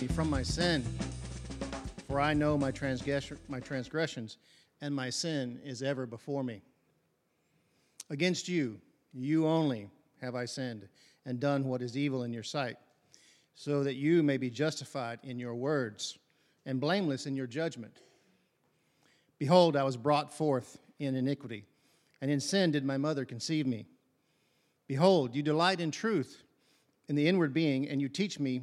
me from my sin. For I know my, transgress- my transgressions, and my sin is ever before me. Against you, you only, have I sinned, and done what is evil in your sight, so that you may be justified in your words, and blameless in your judgment. Behold, I was brought forth in iniquity, and in sin did my mother conceive me. Behold, you delight in truth in the inward being, and you teach me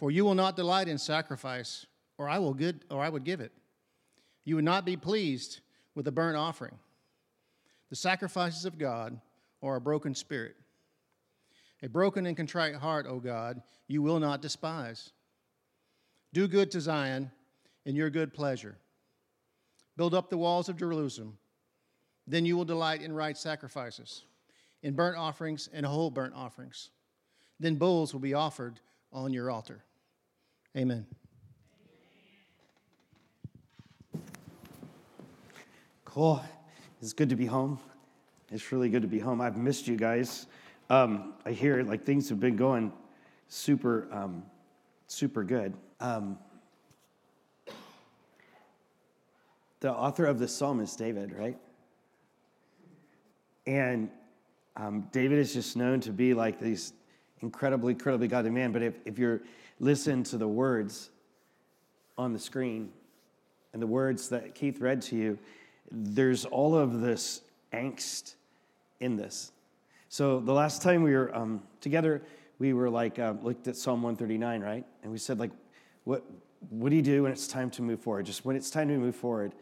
For you will not delight in sacrifice, or I will good, or I would give it. You would not be pleased with a burnt offering. The sacrifices of God are a broken spirit. A broken and contrite heart, O God, you will not despise. Do good to Zion in your good pleasure. Build up the walls of Jerusalem. Then you will delight in right sacrifices in burnt offerings and whole burnt offerings. Then bulls will be offered on your altar. Amen. Cool. It's good to be home. It's really good to be home. I've missed you guys. Um, I hear like things have been going super, um, super good. Um, the author of this psalm is David, right? And um, David is just known to be like these incredibly, incredibly godly man. But if, if you're listen to the words on the screen and the words that Keith read to you, there's all of this angst in this. So the last time we were um, together, we were like uh, looked at Psalm 139, right? And we said like, what what do you do when it's time to move forward? Just when it's time to move forward,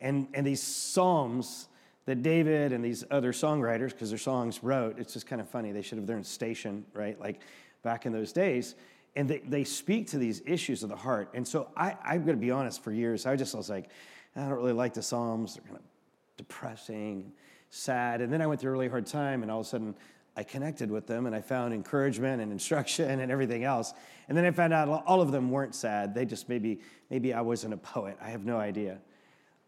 and and these psalms that David and these other songwriters, because their songs wrote, it's just kind of funny. They should have learned station, right? Like back in those days. And they, they speak to these issues of the heart. And so I, I'm going to be honest, for years, I just was like, I don't really like the Psalms. They're kind of depressing, sad. And then I went through a really hard time, and all of a sudden, I connected with them and I found encouragement and instruction and everything else. And then I found out all of them weren't sad. They just maybe, maybe I wasn't a poet. I have no idea.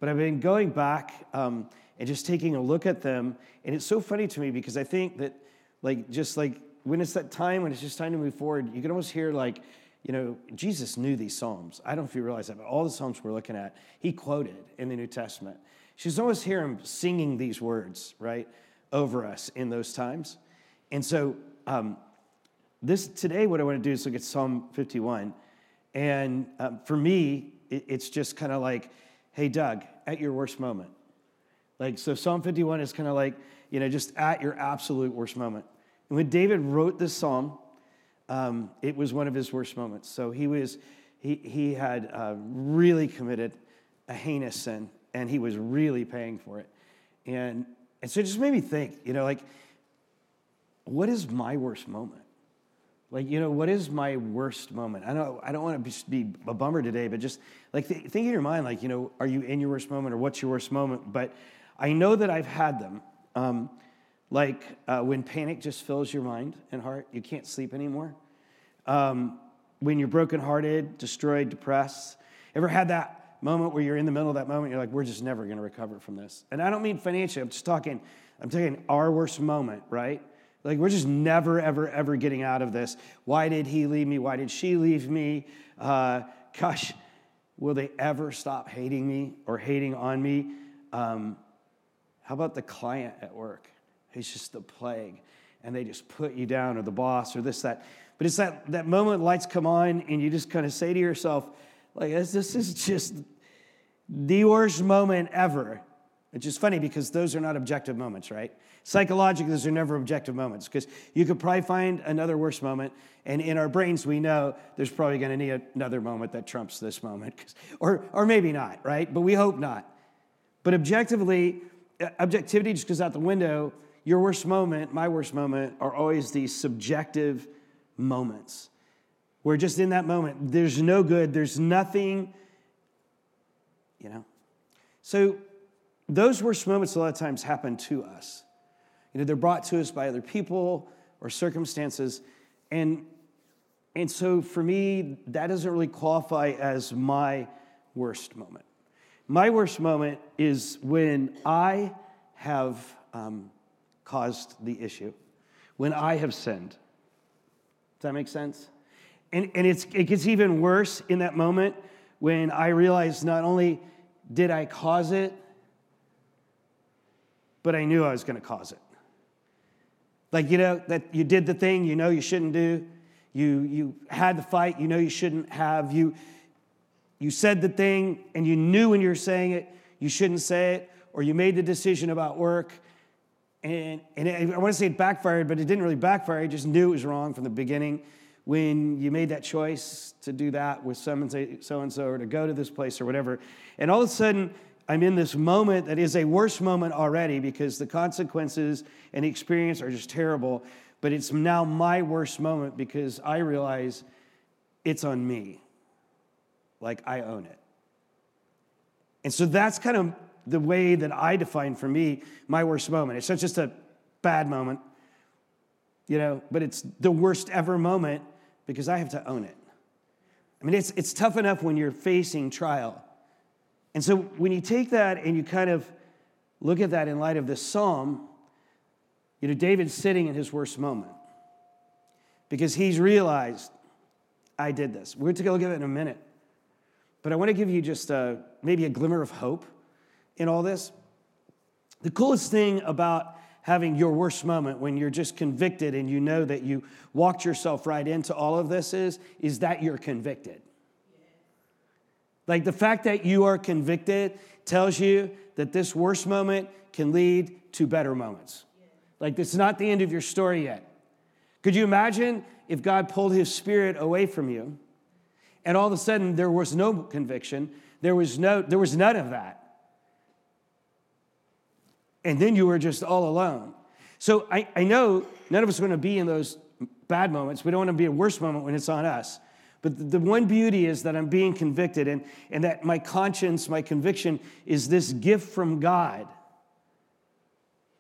But I've been going back um, and just taking a look at them. And it's so funny to me because I think that, like, just like when it's that time when it's just time to move forward, you can almost hear, like, you know, Jesus knew these Psalms. I don't know if you realize that, but all the Psalms we're looking at, he quoted in the New Testament. She's almost hear him singing these words, right, over us in those times. And so, um, this today, what I want to do is look at Psalm 51. And um, for me, it, it's just kind of like, hey, Doug, at your worst moment. Like, so Psalm 51 is kind of like, you know, just at your absolute worst moment. And when David wrote this psalm, um, it was one of his worst moments. So he was, he, he had uh, really committed a heinous sin and he was really paying for it. And, and so it just made me think, you know, like, what is my worst moment? Like, you know, what is my worst moment? I don't, I don't want to be a bummer today, but just like th- think in your mind, like, you know, are you in your worst moment or what's your worst moment? But I know that I've had them. Um, like uh, when panic just fills your mind and heart, you can't sleep anymore. Um, when you're brokenhearted, destroyed, depressed. Ever had that moment where you're in the middle of that moment, you're like, we're just never to recover from this. And I don't mean financially, I'm just talking, I'm talking our worst moment, right? Like, we're just never, ever, ever getting out of this. Why did he leave me? Why did she leave me? Uh, gosh, will they ever stop hating me or hating on me? Um, how about the client at work? He's just the plague. And they just put you down, or the boss, or this, that. But it's that, that moment lights come on and you just kind of say to yourself, like, this is just the worst moment ever. It's just funny because those are not objective moments, right? Psychologically, those are never objective moments because you could probably find another worse moment. And in our brains, we know there's probably going to need another moment that trumps this moment. Or, or maybe not, right? But we hope not. But objectively, Uh, objectivity just goes out the window. Your worst moment, my worst moment, are always these subjective moments where just in that moment, there's no good, there's nothing, you know? So those worst moments a lot of times happen to us. You know, they're brought to us by other people or circumstances. And, and so for me, that doesn't really qualify as my worst moment. My worst moment is when I have um, caused the issue, when I have sinned. Does that make sense? And, and it's, it gets even worse in that moment when I realize not only did I cause it, but I knew I was going to cause it. Like, you know, that you did the thing you know you shouldn't do. You, you had the fight you know you shouldn't have. You, you said the thing and you knew when you were saying it you shouldn't say it. Or you made the decision about work. And, and it, I want to say it backfired, but it didn't really backfire. I just knew it was wrong from the beginning when you made that choice to do that with so and so or to go to this place or whatever. And all of a sudden, I'm in this moment that is a worse moment already because the consequences and the experience are just terrible. But it's now my worst moment because I realize it's on me. Like I own it. And so that's kind of the way that I define for me my worst moment. It's not just a bad moment, you know, but it's the worst ever moment because I have to own it. I mean, it's, it's tough enough when you're facing trial and so when you take that and you kind of look at that in light of this psalm, you know, David's sitting in his worst moment because he's realized, I did this. We're going to look at it in a minute. But I want to give you just a, maybe a glimmer of hope in all this. The coolest thing about having your worst moment when you're just convicted and you know that you walked yourself right into all of this is, is that you're convicted. Like the fact that you are convicted tells you that this worst moment can lead to better moments. Like this is not the end of your story yet. Could you imagine if God pulled his spirit away from you and all of a sudden there was no conviction, there was no there was none of that. And then you were just all alone. So I, I know none of us are going to be in those bad moments. We don't want to be a worse moment when it's on us. But the one beauty is that I'm being convicted and, and that my conscience, my conviction is this gift from God.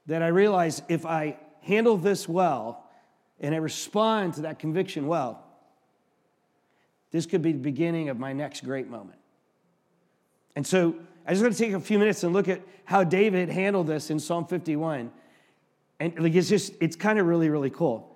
That I realize if I handle this well and I respond to that conviction well, this could be the beginning of my next great moment. And so I just want to take a few minutes and look at how David handled this in Psalm 51. And like it's just, it's kind of really, really cool.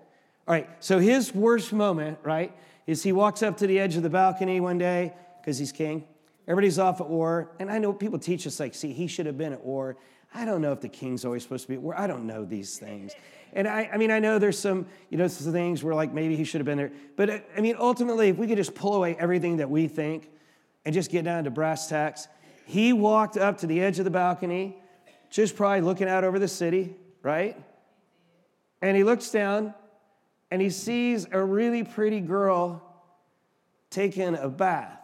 All right, so his worst moment, right? is he walks up to the edge of the balcony one day because he's king. Everybody's off at war. And I know people teach us, like, see, he should have been at war. I don't know if the king's always supposed to be at war. I don't know these things. And I, I mean, I know there's some, you know, some things where like maybe he should have been there. But uh, I mean, ultimately, if we could just pull away everything that we think and just get down to brass tacks, he walked up to the edge of the balcony, just probably looking out over the city, right? And he looks down and he sees a really pretty girl taking a bath.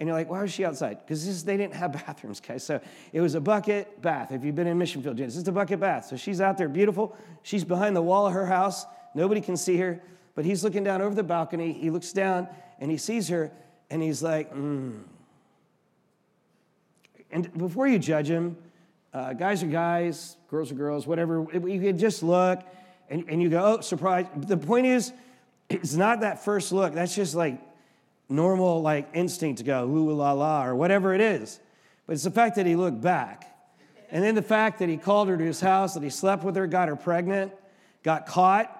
And you're like, why was she outside? Because they didn't have bathrooms, guys. So it was a bucket bath. If you've been in Mission Field, this is a bucket bath. So she's out there, beautiful. She's behind the wall of her house. Nobody can see her. But he's looking down over the balcony. He looks down and he sees her and he's like, mm. And before you judge him, uh, guys are guys, girls are girls, whatever, you could just look and, and you go, oh, surprise. The point is, it's not that first look. That's just like normal like instinct to go, ooh la la, or whatever it is. But it's the fact that he looked back. And then the fact that he called her to his house, that he slept with her, got her pregnant, got caught,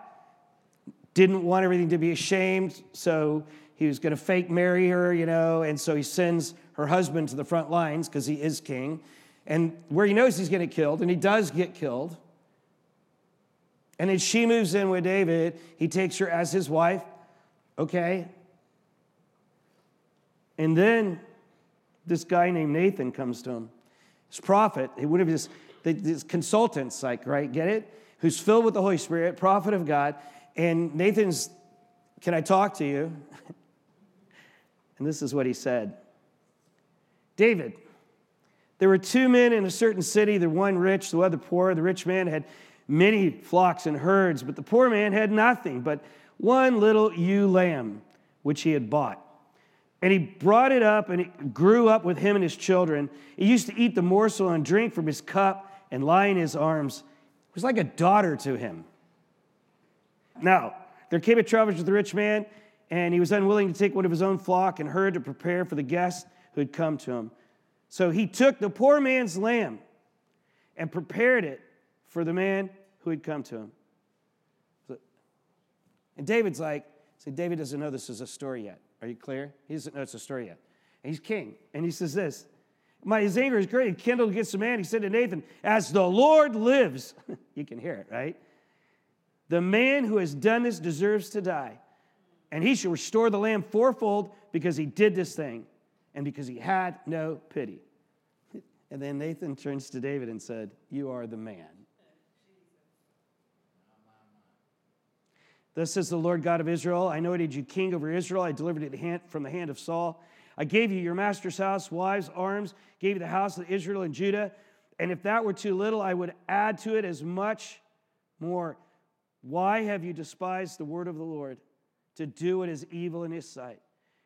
didn't want everything to be ashamed, so he was going to fake marry her, you know, and so he sends her husband to the front lines because he is king. And where he knows he's going to get killed, and he does get killed, and then she moves in with David. He takes her as his wife. Okay? And then this guy named Nathan comes to him. This prophet, one of his, this consultants, like, right, get it? Who's filled with the Holy Spirit, prophet of God. And Nathan's, can I talk to you? and this is what he said David, there were two men in a certain city, the one rich, the other poor. The rich man had many flocks and herds, but the poor man had nothing but one little ewe lamb, which he had bought. And he brought it up and it grew up with him and his children. He used to eat the morsel and drink from his cup and lie in his arms. It was like a daughter to him. Now, there came a traveler to the rich man, and he was unwilling to take one of his own flock and herd to prepare for the guest who had come to him. So he took the poor man's lamb and prepared it for the man who had come to him. And David's like, see, David doesn't know this is a story yet. Are you clear? He doesn't know it's a story yet. He's king. And he says this My his anger is great. He kindled against the man. He said to Nathan, As the Lord lives, you can hear it, right? The man who has done this deserves to die. And he shall restore the lamb fourfold because he did this thing and because he had no pity. And then Nathan turns to David and said, You are the man. Thus says the Lord God of Israel I anointed you king over Israel. I delivered it from the hand of Saul. I gave you your master's house, wives, arms, gave you the house of Israel and Judah. And if that were too little, I would add to it as much more. Why have you despised the word of the Lord to do what is evil in his sight?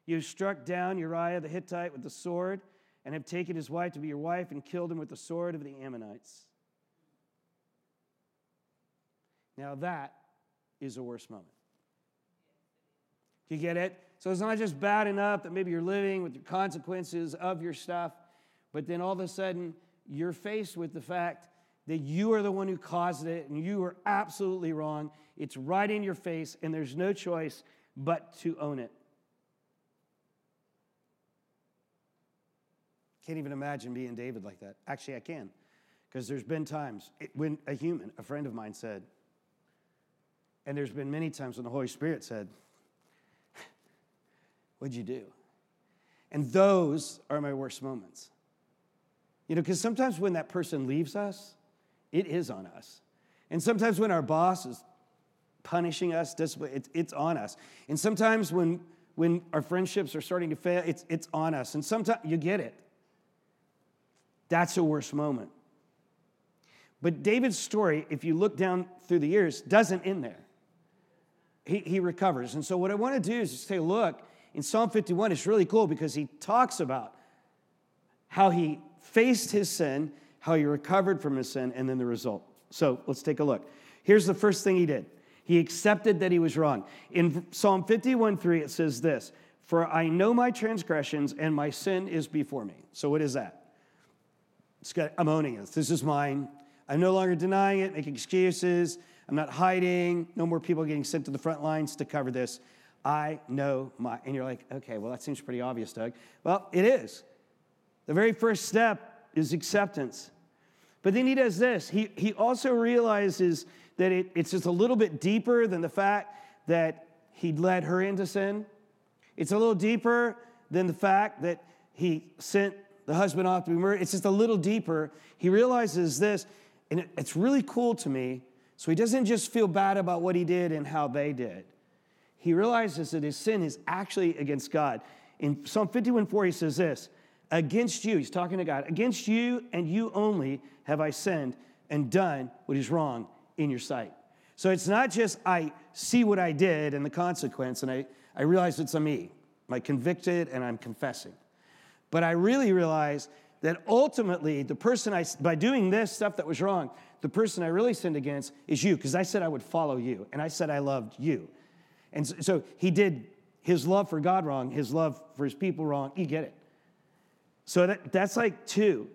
You have struck down Uriah the Hittite with the sword and have taken his wife to be your wife and killed him with the sword of the Ammonites. Now that is a worse moment. You get it? So it's not just bad enough that maybe you're living with the consequences of your stuff, but then all of a sudden you're faced with the fact that you are the one who caused it and you are absolutely wrong. It's right in your face, and there's no choice but to own it. Can't even imagine being David like that. Actually, I can, because there's been times when a human, a friend of mine said, and there's been many times when the Holy Spirit said, What'd you do? And those are my worst moments. You know, because sometimes when that person leaves us, it is on us. And sometimes when our boss is punishing us, discipline, it's on us. And sometimes when, when our friendships are starting to fail, it's, it's on us. And sometimes you get it. That's a worst moment. But David's story, if you look down through the years, doesn't end there he, he recovers. And so, what I want to do is just take a look in Psalm 51. It's really cool because he talks about how he faced his sin, how he recovered from his sin, and then the result. So, let's take a look. Here's the first thing he did he accepted that he was wrong. In Psalm 51 3, it says this For I know my transgressions, and my sin is before me. So, what is that? Got, I'm owning it. This is mine. I'm no longer denying it, making excuses. I'm not hiding. No more people getting sent to the front lines to cover this. I know my. And you're like, okay, well, that seems pretty obvious, Doug. Well, it is. The very first step is acceptance. But then he does this. He, he also realizes that it, it's just a little bit deeper than the fact that he'd led her into sin. It's a little deeper than the fact that he sent the husband off to be murdered. It's just a little deeper. He realizes this, and it, it's really cool to me so he doesn't just feel bad about what he did and how they did. He realizes that his sin is actually against God. In Psalm 51 4, he says this Against you, he's talking to God, against you and you only have I sinned and done what is wrong in your sight. So it's not just I see what I did and the consequence, and I, I realize it's on me. I'm convicted and I'm confessing. But I really realize that ultimately the person I, by doing this stuff that was wrong, the person I really sinned against is you, because I said I would follow you, and I said I loved you. And so, so he did his love for God wrong, his love for his people wrong. You get it. So that, that's like two.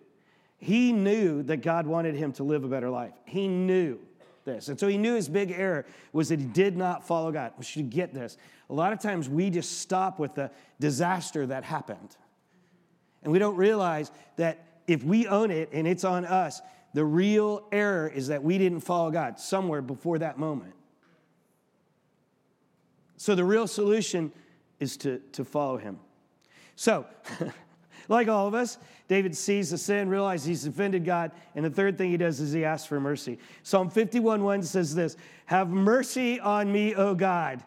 He knew that God wanted him to live a better life. He knew this. And so he knew his big error was that he did not follow God. We should get this. A lot of times we just stop with the disaster that happened. And we don't realize that if we own it and it's on us, the real error is that we didn't follow God somewhere before that moment. So the real solution is to, to follow him. So, like all of us, David sees the sin, realizes he's offended God, and the third thing he does is he asks for mercy. Psalm 51 1 says this Have mercy on me, O God,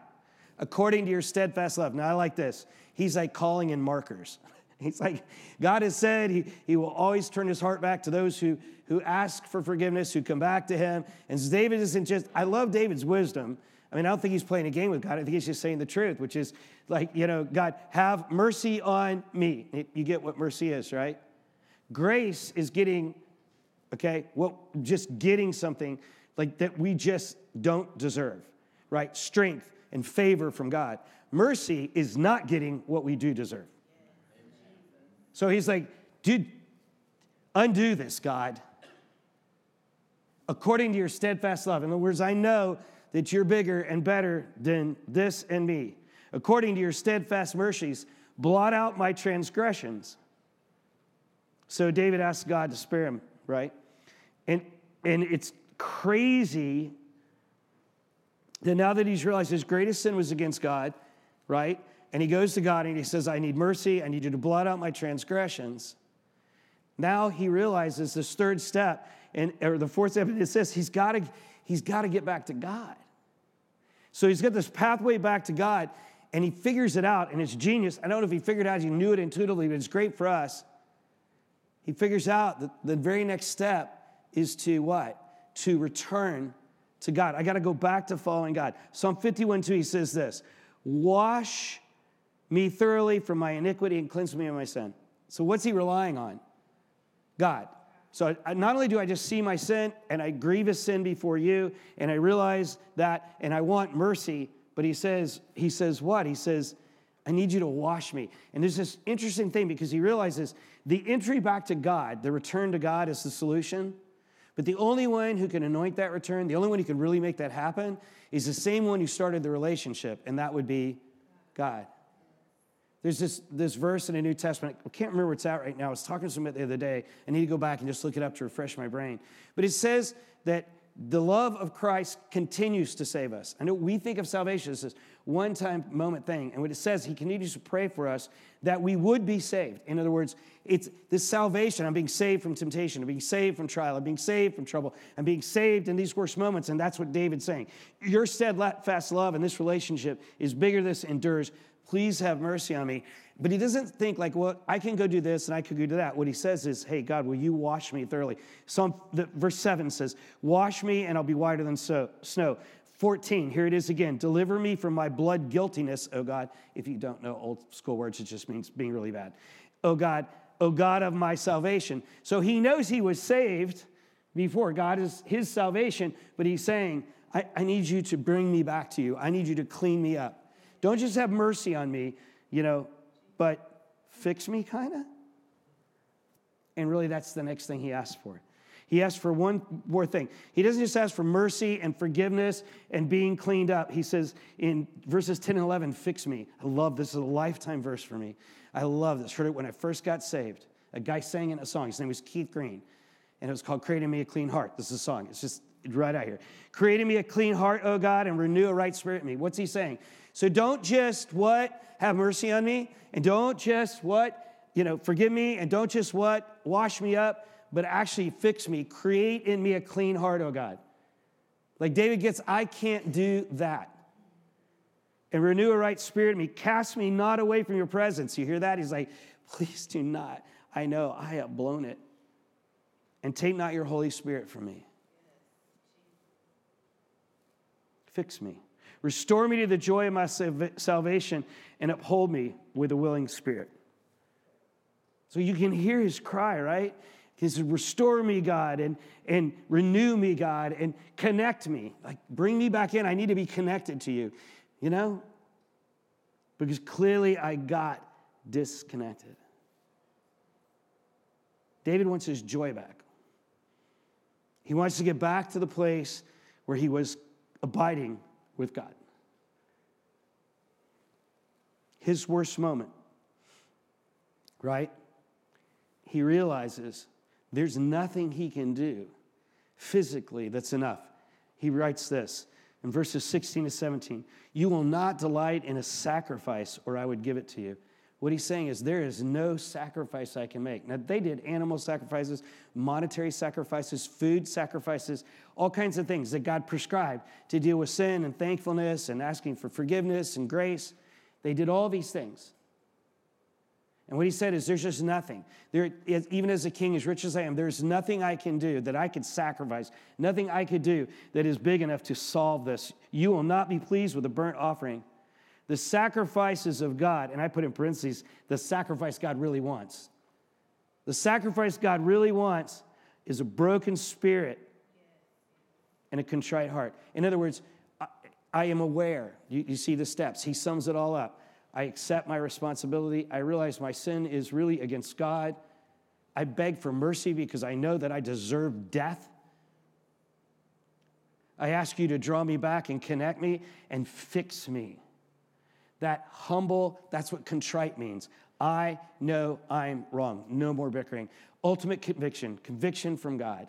according to your steadfast love. Now, I like this. He's like calling in markers. He's like, God has said he, he will always turn his heart back to those who, who ask for forgiveness, who come back to him. And so David isn't just, I love David's wisdom. I mean, I don't think he's playing a game with God. I think he's just saying the truth, which is like, you know, God, have mercy on me. You get what mercy is, right? Grace is getting, okay, what just getting something like that we just don't deserve, right? Strength and favor from God. Mercy is not getting what we do deserve. So he's like, dude, undo this, God. According to your steadfast love. In other words, I know that you're bigger and better than this and me. According to your steadfast mercies, blot out my transgressions. So David asked God to spare him, right? And, and it's crazy that now that he's realized his greatest sin was against God, right? And he goes to God and he says, I need mercy. I need you to blot out my transgressions. Now he realizes this third step, and or the fourth step, it says he's got to he's got to get back to God. So he's got this pathway back to God, and he figures it out, and it's genius. I don't know if he figured out, he knew it intuitively, but it's great for us. He figures out that the very next step is to what? To return to God. I got to go back to following God. Psalm 51 2, he says this Wash me thoroughly from my iniquity and cleanse me of my sin. So, what's he relying on? God. So, not only do I just see my sin and I grievous sin before you, and I realize that, and I want mercy, but he says, he says what? He says, I need you to wash me. And there's this interesting thing because he realizes the entry back to God, the return to God is the solution. But the only one who can anoint that return, the only one who can really make that happen, is the same one who started the relationship, and that would be God. There's this, this verse in the New Testament. I can't remember where it's at right now. I was talking to somebody the other day. I need to go back and just look it up to refresh my brain. But it says that the love of Christ continues to save us. I know we think of salvation as this one time moment thing. And what it says, He continues to pray for us that we would be saved. In other words, it's this salvation. I'm being saved from temptation. I'm being saved from trial. I'm being saved from trouble. I'm being saved in these worst moments. And that's what David's saying. Your steadfast love in this relationship is bigger, this endures please have mercy on me. But he doesn't think like, well, I can go do this and I could go do that. What he says is, hey, God, will you wash me thoroughly? Psalm, the, verse 7 says, wash me and I'll be whiter than so, snow. 14, here it is again. Deliver me from my blood guiltiness, oh God. If you don't know old school words, it just means being really bad. Oh God, oh God of my salvation. So he knows he was saved before. God is his salvation, but he's saying, I, I need you to bring me back to you. I need you to clean me up. Don't just have mercy on me, you know, but fix me, kind of. And really, that's the next thing he asks for. He asks for one more thing. He doesn't just ask for mercy and forgiveness and being cleaned up. He says in verses 10 and 11, fix me. I love this. is a lifetime verse for me. I love this. Heard it when I first got saved. A guy sang in a song. His name was Keith Green. And it was called Create in Me a Clean Heart. This is a song. It's just right out here. Creating me a clean heart, O God, and renew a right spirit in me. What's he saying? So don't just what? Have mercy on me. And don't just what? You know, forgive me. And don't just what? Wash me up, but actually fix me. Create in me a clean heart, oh God. Like David gets, I can't do that. And renew a right spirit in me. Cast me not away from your presence. You hear that? He's like, please do not. I know I have blown it. And take not your Holy Spirit from me. Fix me. Restore me to the joy of my salvation and uphold me with a willing spirit. So you can hear his cry, right? He says, Restore me, God, and, and renew me, God, and connect me. Like, bring me back in. I need to be connected to you, you know? Because clearly I got disconnected. David wants his joy back. He wants to get back to the place where he was abiding with God. His worst moment, right? He realizes there's nothing he can do physically that's enough. He writes this in verses 16 to 17. You will not delight in a sacrifice, or I would give it to you. What he's saying is, there is no sacrifice I can make. Now, they did animal sacrifices, monetary sacrifices, food sacrifices, all kinds of things that God prescribed to deal with sin and thankfulness and asking for forgiveness and grace. They did all these things. And what he said is, there's just nothing. There, even as a king, as rich as I am, there's nothing I can do that I could sacrifice, nothing I could do that is big enough to solve this. You will not be pleased with a burnt offering the sacrifices of God, and I put in parentheses, the sacrifice God really wants. The sacrifice God really wants is a broken spirit and a contrite heart. In other words, I, I am aware. You, you see the steps. He sums it all up. I accept my responsibility. I realize my sin is really against God. I beg for mercy because I know that I deserve death. I ask you to draw me back and connect me and fix me that humble, that's what contrite means. I know I'm wrong. No more bickering. Ultimate conviction, conviction from God.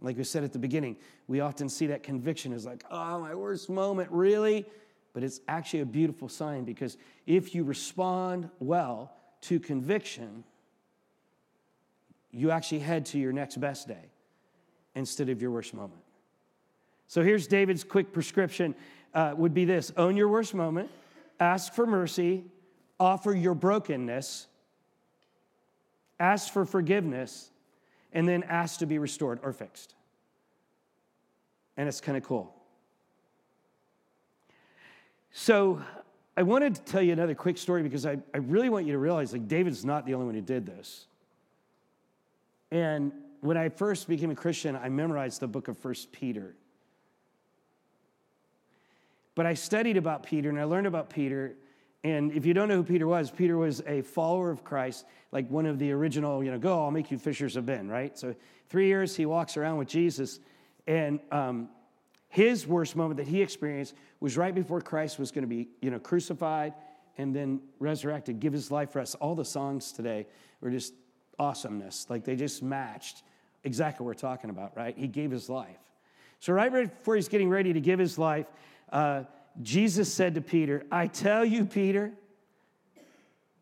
Like we said at the beginning, we often see that conviction as like, oh, my worst moment, really? But it's actually a beautiful sign because if you respond well to conviction, you actually head to your next best day instead of your worst moment. So here's David's quick prescription uh, would be this own your worst moment ask for mercy, offer your brokenness, ask for forgiveness, and then ask to be restored or fixed. And it's kind of cool. So, I wanted to tell you another quick story because I, I really want you to realize like David's not the only one who did this. And when I first became a Christian, I memorized the book of First Peter. But I studied about Peter and I learned about Peter. And if you don't know who Peter was, Peter was a follower of Christ, like one of the original, you know, go, I'll make you fishers of men, right? So three years he walks around with Jesus. And um, his worst moment that he experienced was right before Christ was going to be, you know, crucified and then resurrected, give his life for us. All the songs today were just awesomeness. Like they just matched exactly what we're talking about, right? He gave his life. So right before he's getting ready to give his life, uh, Jesus said to Peter, I tell you, Peter,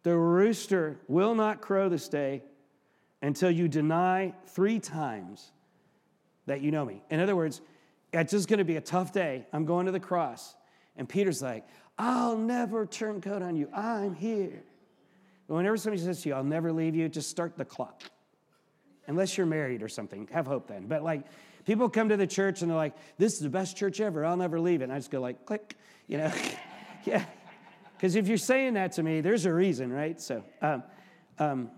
the rooster will not crow this day until you deny three times that you know me. In other words, it's just going to be a tough day. I'm going to the cross. And Peter's like, I'll never turn coat on you. I'm here. Whenever somebody says to you, I'll never leave you, just start the clock. Unless you're married or something. Have hope then. But like, People come to the church and they're like, this is the best church ever. I'll never leave it. And I just go like, click, you know. yeah. Because if you're saying that to me, there's a reason, right? So, um, um,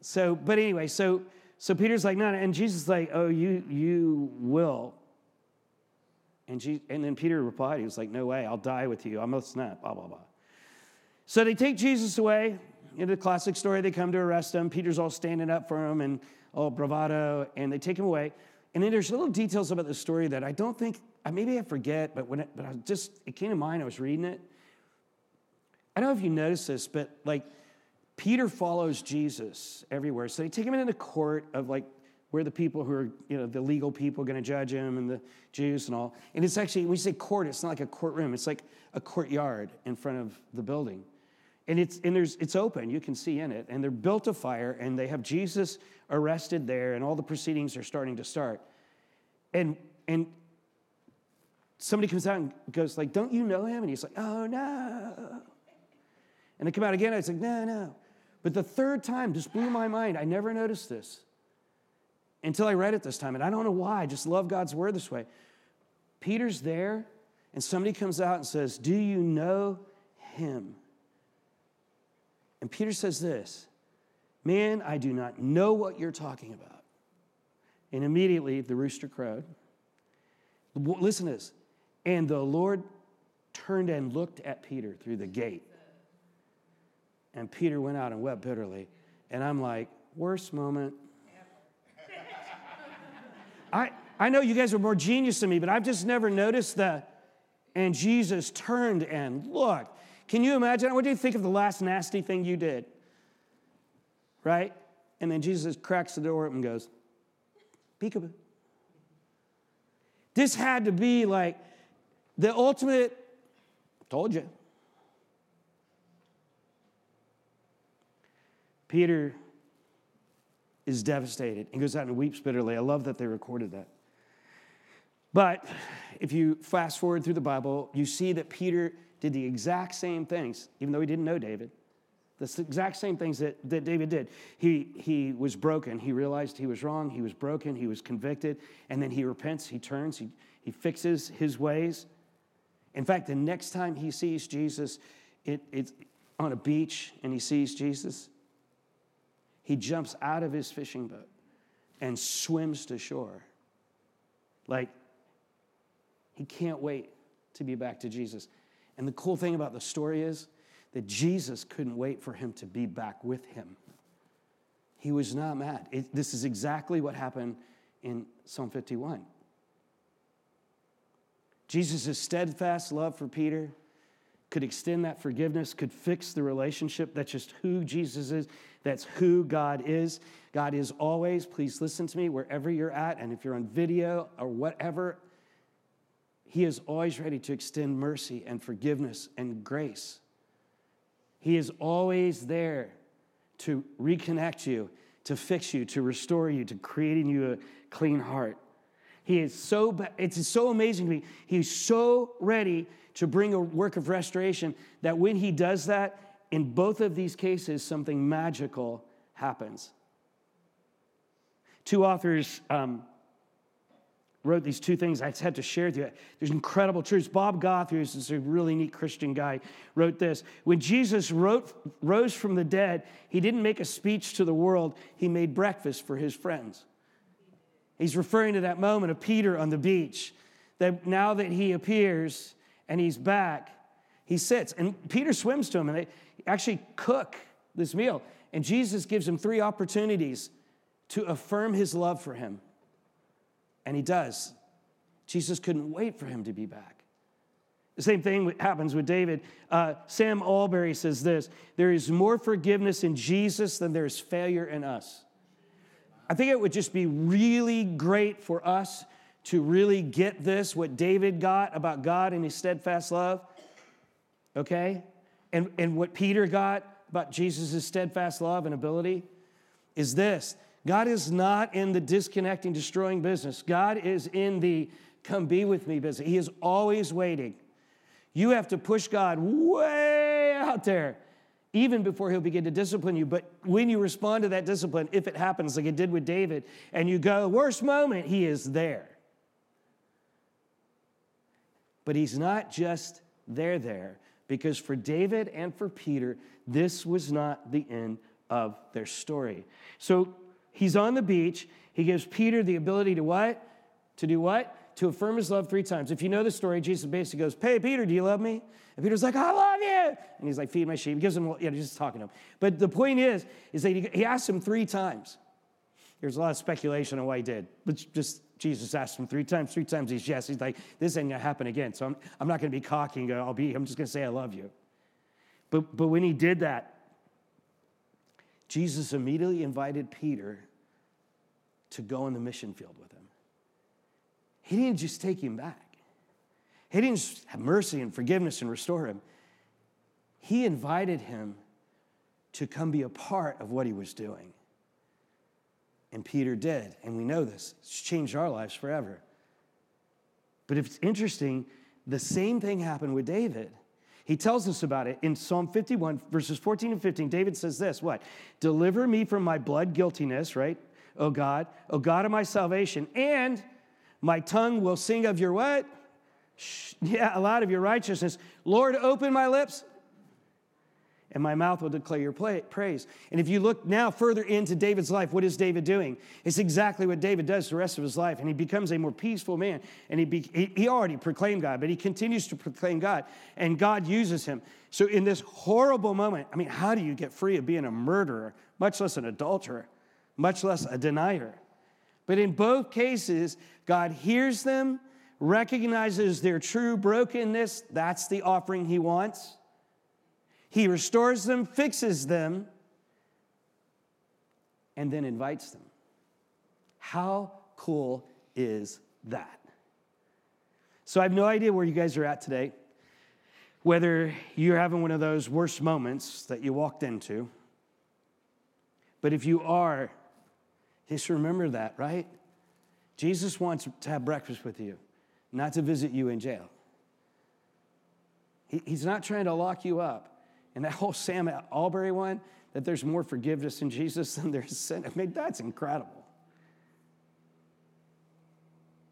so, but anyway, so, so Peter's like, no, no. and Jesus is like, oh, you, you will. And, she, and then Peter replied, he was like, no way, I'll die with you. I must not, blah, blah, blah. So they take Jesus away. In the classic story, they come to arrest him. Peter's all standing up for him and all bravado, and they take him away. And then there's little details about the story that I don't think, maybe I forget, but when it, but I just, it came to mind, I was reading it. I don't know if you noticed this, but like Peter follows Jesus everywhere. So they take him into the court of like where are the people who are, you know, the legal people going to judge him and the Jews and all. And it's actually, we say court, it's not like a courtroom, it's like a courtyard in front of the building. And it's and there's it's open, you can see in it. And they're built a fire and they have Jesus arrested there, and all the proceedings are starting to start. And and somebody comes out and goes, like, don't you know him? And he's like, oh no. And they come out again, I was like, no, no. But the third time just blew my mind. I never noticed this until I read it this time. And I don't know why. I just love God's word this way. Peter's there, and somebody comes out and says, Do you know him? And Peter says this Man, I do not know what you're talking about. And immediately the rooster crowed. Listen to this. And the Lord turned and looked at Peter through the gate. And Peter went out and wept bitterly. And I'm like, worst moment. I, I know you guys are more genius than me, but I've just never noticed that. And Jesus turned and looked. Can you imagine? What do you think of the last nasty thing you did? Right? And then Jesus cracks the door open and goes, peekaboo. This had to be like, The ultimate, told you. Peter is devastated and goes out and weeps bitterly. I love that they recorded that. But if you fast forward through the Bible, you see that Peter did the exact same things, even though he didn't know David. The exact same things that, that David did. He, he was broken. He realized he was wrong. He was broken. He was convicted. And then he repents. He turns. He, he fixes his ways. In fact, the next time he sees Jesus, it, it's on a beach and he sees Jesus, he jumps out of his fishing boat and swims to shore. Like, he can't wait to be back to Jesus. And the cool thing about the story is that Jesus couldn't wait for him to be back with him. He was not mad. It, this is exactly what happened in Psalm 51. Jesus' steadfast love for Peter could extend that forgiveness, could fix the relationship. That's just who Jesus is. That's who God is. God is always, please listen to me wherever you're at, and if you're on video or whatever, He is always ready to extend mercy and forgiveness and grace. He is always there to reconnect you, to fix you, to restore you, to creating you a clean heart. He is so, it's so amazing to me. He's so ready to bring a work of restoration that when he does that, in both of these cases, something magical happens. Two authors um, wrote these two things I had to share with you. There's incredible truths. Bob Goff, who's a really neat Christian guy, wrote this. When Jesus wrote, rose from the dead, he didn't make a speech to the world, he made breakfast for his friends. He's referring to that moment of Peter on the beach, that now that he appears and he's back, he sits. And Peter swims to him, and they actually cook this meal. And Jesus gives him three opportunities to affirm his love for him. And he does. Jesus couldn't wait for him to be back. The same thing happens with David. Uh, Sam Allberry says this There is more forgiveness in Jesus than there is failure in us. I think it would just be really great for us to really get this, what David got about God and his steadfast love, okay? And, and what Peter got about Jesus' steadfast love and ability is this God is not in the disconnecting, destroying business. God is in the come be with me business. He is always waiting. You have to push God way out there even before he'll begin to discipline you. But when you respond to that discipline, if it happens like it did with David, and you go, worst moment, he is there. But he's not just there, there, because for David and for Peter, this was not the end of their story. So he's on the beach. He gives Peter the ability to what? To do what? To affirm his love three times. If you know the story, Jesus basically goes, Hey, Peter, do you love me? And Peter's like, I love you. And he's like, Feed my sheep. He gives him, you know, just talking to him. But the point is, is that he, he asked him three times. There's a lot of speculation on why he did, but just Jesus asked him three times. Three times he's yes. He's like, this ain't gonna happen again. So I'm, I'm not gonna be cocky and go, I'll be, I'm just gonna say I love you. But, but when he did that, Jesus immediately invited Peter to go in the mission field with him. He didn't just take him back. He didn't just have mercy and forgiveness and restore him. He invited him to come be a part of what he was doing. And Peter did, and we know this. It's changed our lives forever. But if it's interesting, the same thing happened with David. He tells us about it in Psalm 51, verses 14 and 15. David says this what? Deliver me from my blood guiltiness, right? O God, O God of my salvation, and my tongue will sing of your what? Yeah, a lot of your righteousness. Lord, open my lips, and my mouth will declare your praise. And if you look now further into David's life, what is David doing? It's exactly what David does the rest of his life, and he becomes a more peaceful man. And he, be, he already proclaimed God, but he continues to proclaim God, and God uses him. So, in this horrible moment, I mean, how do you get free of being a murderer, much less an adulterer, much less a denier? But in both cases, God hears them, recognizes their true brokenness. That's the offering He wants. He restores them, fixes them, and then invites them. How cool is that? So I have no idea where you guys are at today, whether you're having one of those worst moments that you walked into. But if you are, just remember that, right? Jesus wants to have breakfast with you, not to visit you in jail. He, he's not trying to lock you up. And that whole Sam Allberry one, that there's more forgiveness in Jesus than there's sin. I mean, that's incredible.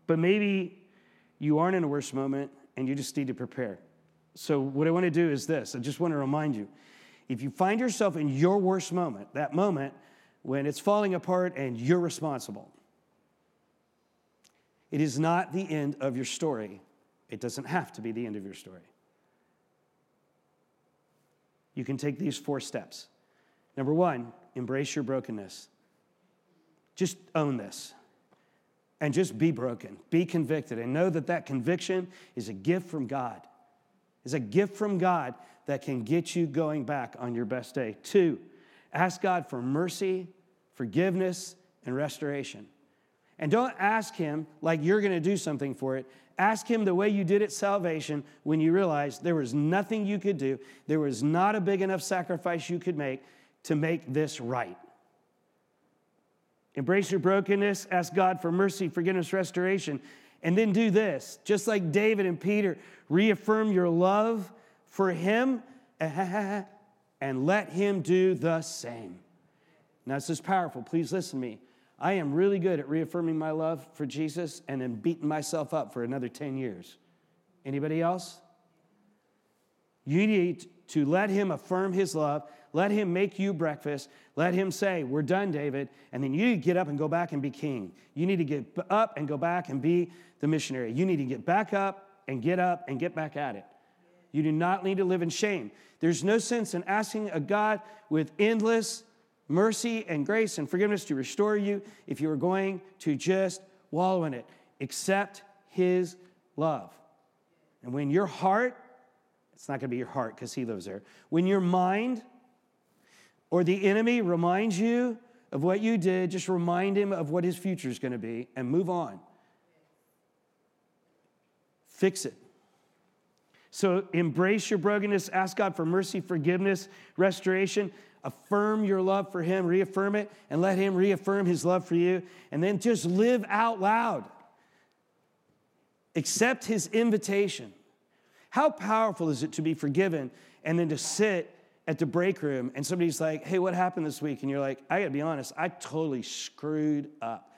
But maybe you aren't in a worse moment and you just need to prepare. So, what I want to do is this I just want to remind you if you find yourself in your worst moment, that moment when it's falling apart and you're responsible, it is not the end of your story. It doesn't have to be the end of your story. You can take these four steps. Number one, embrace your brokenness. Just own this and just be broken, be convicted, and know that that conviction is a gift from God. Is a gift from God that can get you going back on your best day. Two, ask God for mercy, forgiveness, and restoration. And don't ask Him like you're going to do something for it. Ask Him the way you did at salvation when you realized there was nothing you could do, there was not a big enough sacrifice you could make to make this right. Embrace your brokenness, ask God for mercy, forgiveness, restoration, and then do this. Just like David and Peter, reaffirm your love for Him and let Him do the same. Now, this is powerful. Please listen to me. I am really good at reaffirming my love for Jesus and then beating myself up for another 10 years. Anybody else? You need to let him affirm his love, let him make you breakfast, let him say, We're done, David. And then you need to get up and go back and be king. You need to get up and go back and be the missionary. You need to get back up and get up and get back at it. You do not need to live in shame. There's no sense in asking a God with endless mercy and grace and forgiveness to restore you if you are going to just wallow in it. Accept His love. And when your heart, it's not going to be your heart because He lives there, when your mind or the enemy reminds you of what you did, just remind him of what his future is going to be and move on. Fix it. So embrace your brokenness, ask God for mercy, forgiveness, restoration. Affirm your love for Him, reaffirm it, and let Him reaffirm His love for you. And then just live out loud. Accept His invitation. How powerful is it to be forgiven and then to sit at the break room and somebody's like, hey, what happened this week? And you're like, I gotta be honest, I totally screwed up.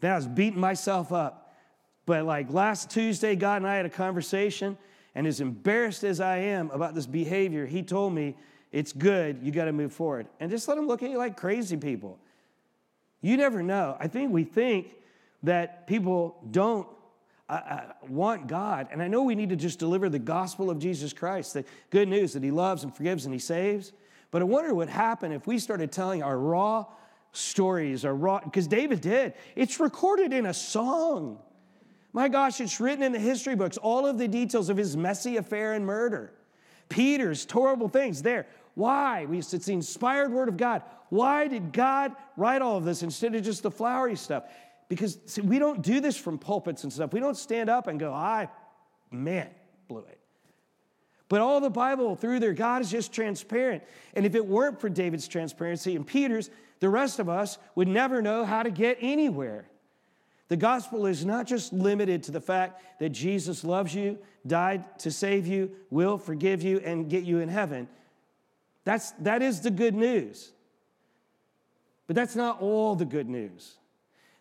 Then I was beating myself up. But like last Tuesday, God and I had a conversation, and as embarrassed as I am about this behavior, he told me, it's good, you got to move forward. And just let him look at you like crazy people. You never know. I think we think that people don't uh, uh, want God. And I know we need to just deliver the gospel of Jesus Christ, the good news that he loves and forgives and he saves. But I wonder what would happen if we started telling our raw stories, our raw, because David did. It's recorded in a song. My gosh, it's written in the history books, all of the details of his messy affair and murder. Peter's horrible things there. Why? It's the inspired word of God. Why did God write all of this instead of just the flowery stuff? Because see, we don't do this from pulpits and stuff. We don't stand up and go, I, man, blew it. But all the Bible through there, God is just transparent. And if it weren't for David's transparency and Peter's, the rest of us would never know how to get anywhere. The gospel is not just limited to the fact that Jesus loves you, died to save you, will forgive you, and get you in heaven. That's, that is the good news. But that's not all the good news.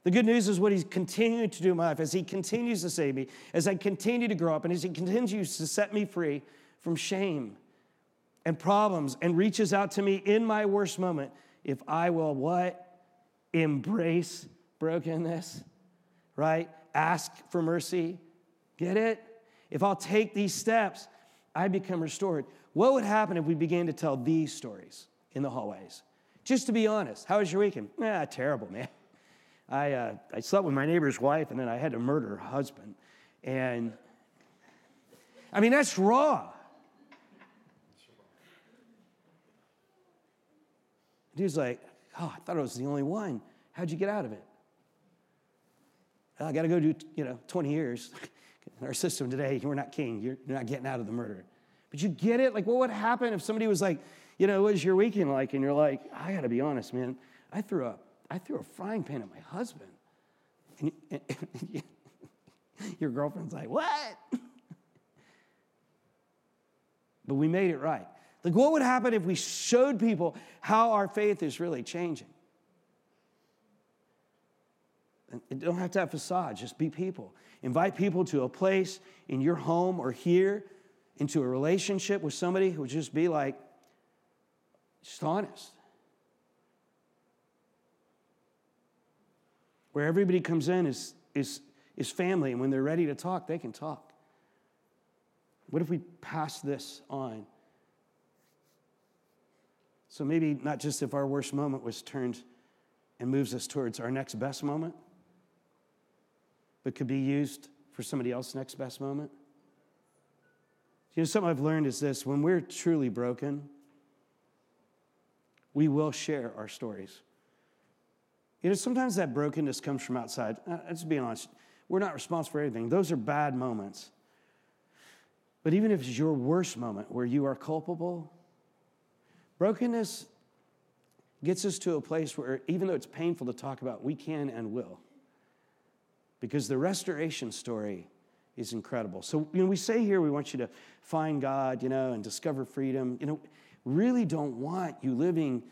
The good news is what he's continuing to do in my life as he continues to save me, as I continue to grow up, and as he continues to set me free from shame and problems and reaches out to me in my worst moment. If I will what? Embrace brokenness right? Ask for mercy. Get it? If I'll take these steps, I become restored. What would happen if we began to tell these stories in the hallways? Just to be honest, how was your weekend? Ah, terrible, man. I, uh, I slept with my neighbor's wife and then I had to murder her husband. And I mean, that's raw. Dude's like, oh, I thought I was the only one. How'd you get out of it? I got to go do, you know, 20 years. Our system today, you're not king. You're, you're not getting out of the murder. But you get it? Like, what would happen if somebody was like, you know, what was your weekend like? And you're like, I got to be honest, man. I threw up. I threw a frying pan at my husband. And, and, and your girlfriend's like, what? but we made it right. Like, what would happen if we showed people how our faith is really changing? You don't have to have facade, just be people. Invite people to a place in your home or here, into a relationship with somebody who would just be like, just honest. Where everybody comes in is, is, is family, and when they're ready to talk, they can talk. What if we pass this on? So maybe not just if our worst moment was turned and moves us towards our next best moment, but could be used for somebody else's next best moment. You know, something I've learned is this when we're truly broken, we will share our stories. You know, sometimes that brokenness comes from outside. Uh, let's be honest, we're not responsible for anything. Those are bad moments. But even if it's your worst moment where you are culpable, brokenness gets us to a place where, even though it's painful to talk about, we can and will because the restoration story is incredible. So, you know, we say here we want you to find God, you know, and discover freedom. You know, really don't want you living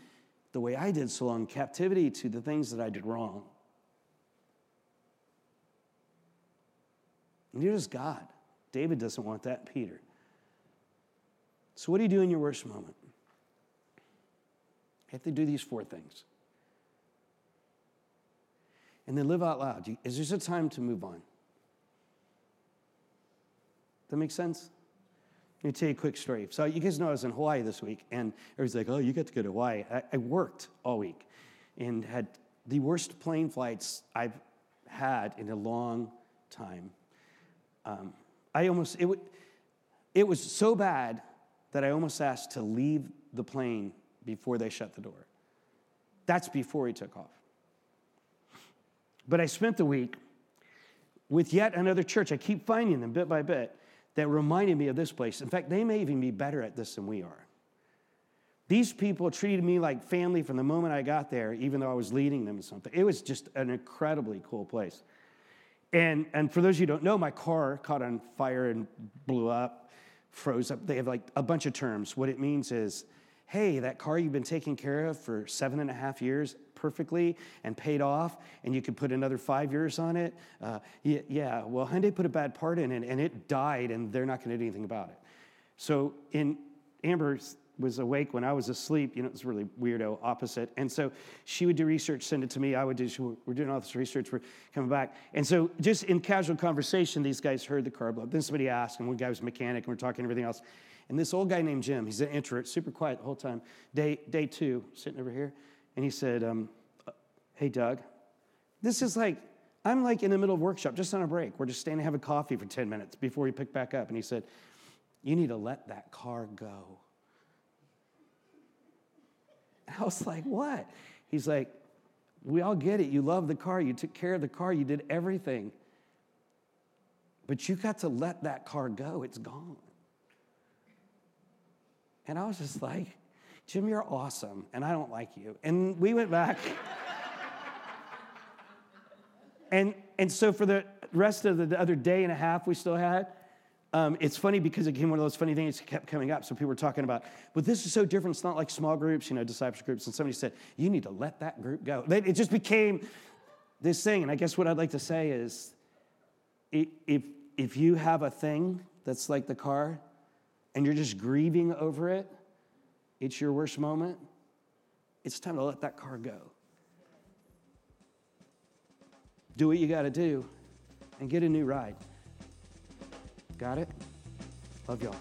the way I did so long, in captivity to the things that I did wrong. Neither does God. David doesn't want that, Peter. So, what do you do in your worst moment? You have to do these four things and then live out loud. Is this a time to move on? That makes sense? Let me tell you a quick story. So, you guys know I was in Hawaii this week, and everybody's like, oh, you got to go to Hawaii. I, I worked all week and had the worst plane flights I've had in a long time. Um, I almost, it, w- it was so bad that I almost asked to leave the plane before they shut the door. That's before he took off. But I spent the week with yet another church. I keep finding them bit by bit that reminded me of this place. In fact, they may even be better at this than we are. These people treated me like family from the moment I got there, even though I was leading them to something. It was just an incredibly cool place. And, and for those of you who don't know, my car caught on fire and blew up, froze up. They have like a bunch of terms. What it means is, hey, that car you've been taking care of for seven and a half years, perfectly and paid off, and you could put another five years on it. Uh, yeah, well, Hyundai put a bad part in it, and it died, and they're not going to do anything about it. So in Amber was awake when I was asleep. You know, it's really weirdo opposite. And so she would do research, send it to me. I would do, we're doing all this research, we're coming back. And so just in casual conversation, these guys heard the car blow. Then somebody asked, and one guy was a mechanic, and we're talking everything else. And this old guy named Jim, he's an introvert, super quiet the whole time. Day, day two, sitting over here. And he said, um, Hey, Doug, this is like, I'm like in the middle of workshop, just on a break. We're just standing and a coffee for 10 minutes before we pick back up. And he said, You need to let that car go. I was like, What? He's like, We all get it. You love the car. You took care of the car. You did everything. But you got to let that car go. It's gone. And I was just like, Jim, you're awesome, and I don't like you. And we went back. and, and so for the rest of the other day and a half we still had, um, it's funny because it became one of those funny things that kept coming up. So people were talking about, but this is so different. It's not like small groups, you know, discipleship groups. And somebody said, you need to let that group go. It just became this thing. And I guess what I'd like to say is if, if you have a thing that's like the car and you're just grieving over it, it's your worst moment, it's time to let that car go. Do what you got to do and get a new ride. Got it? Love y'all.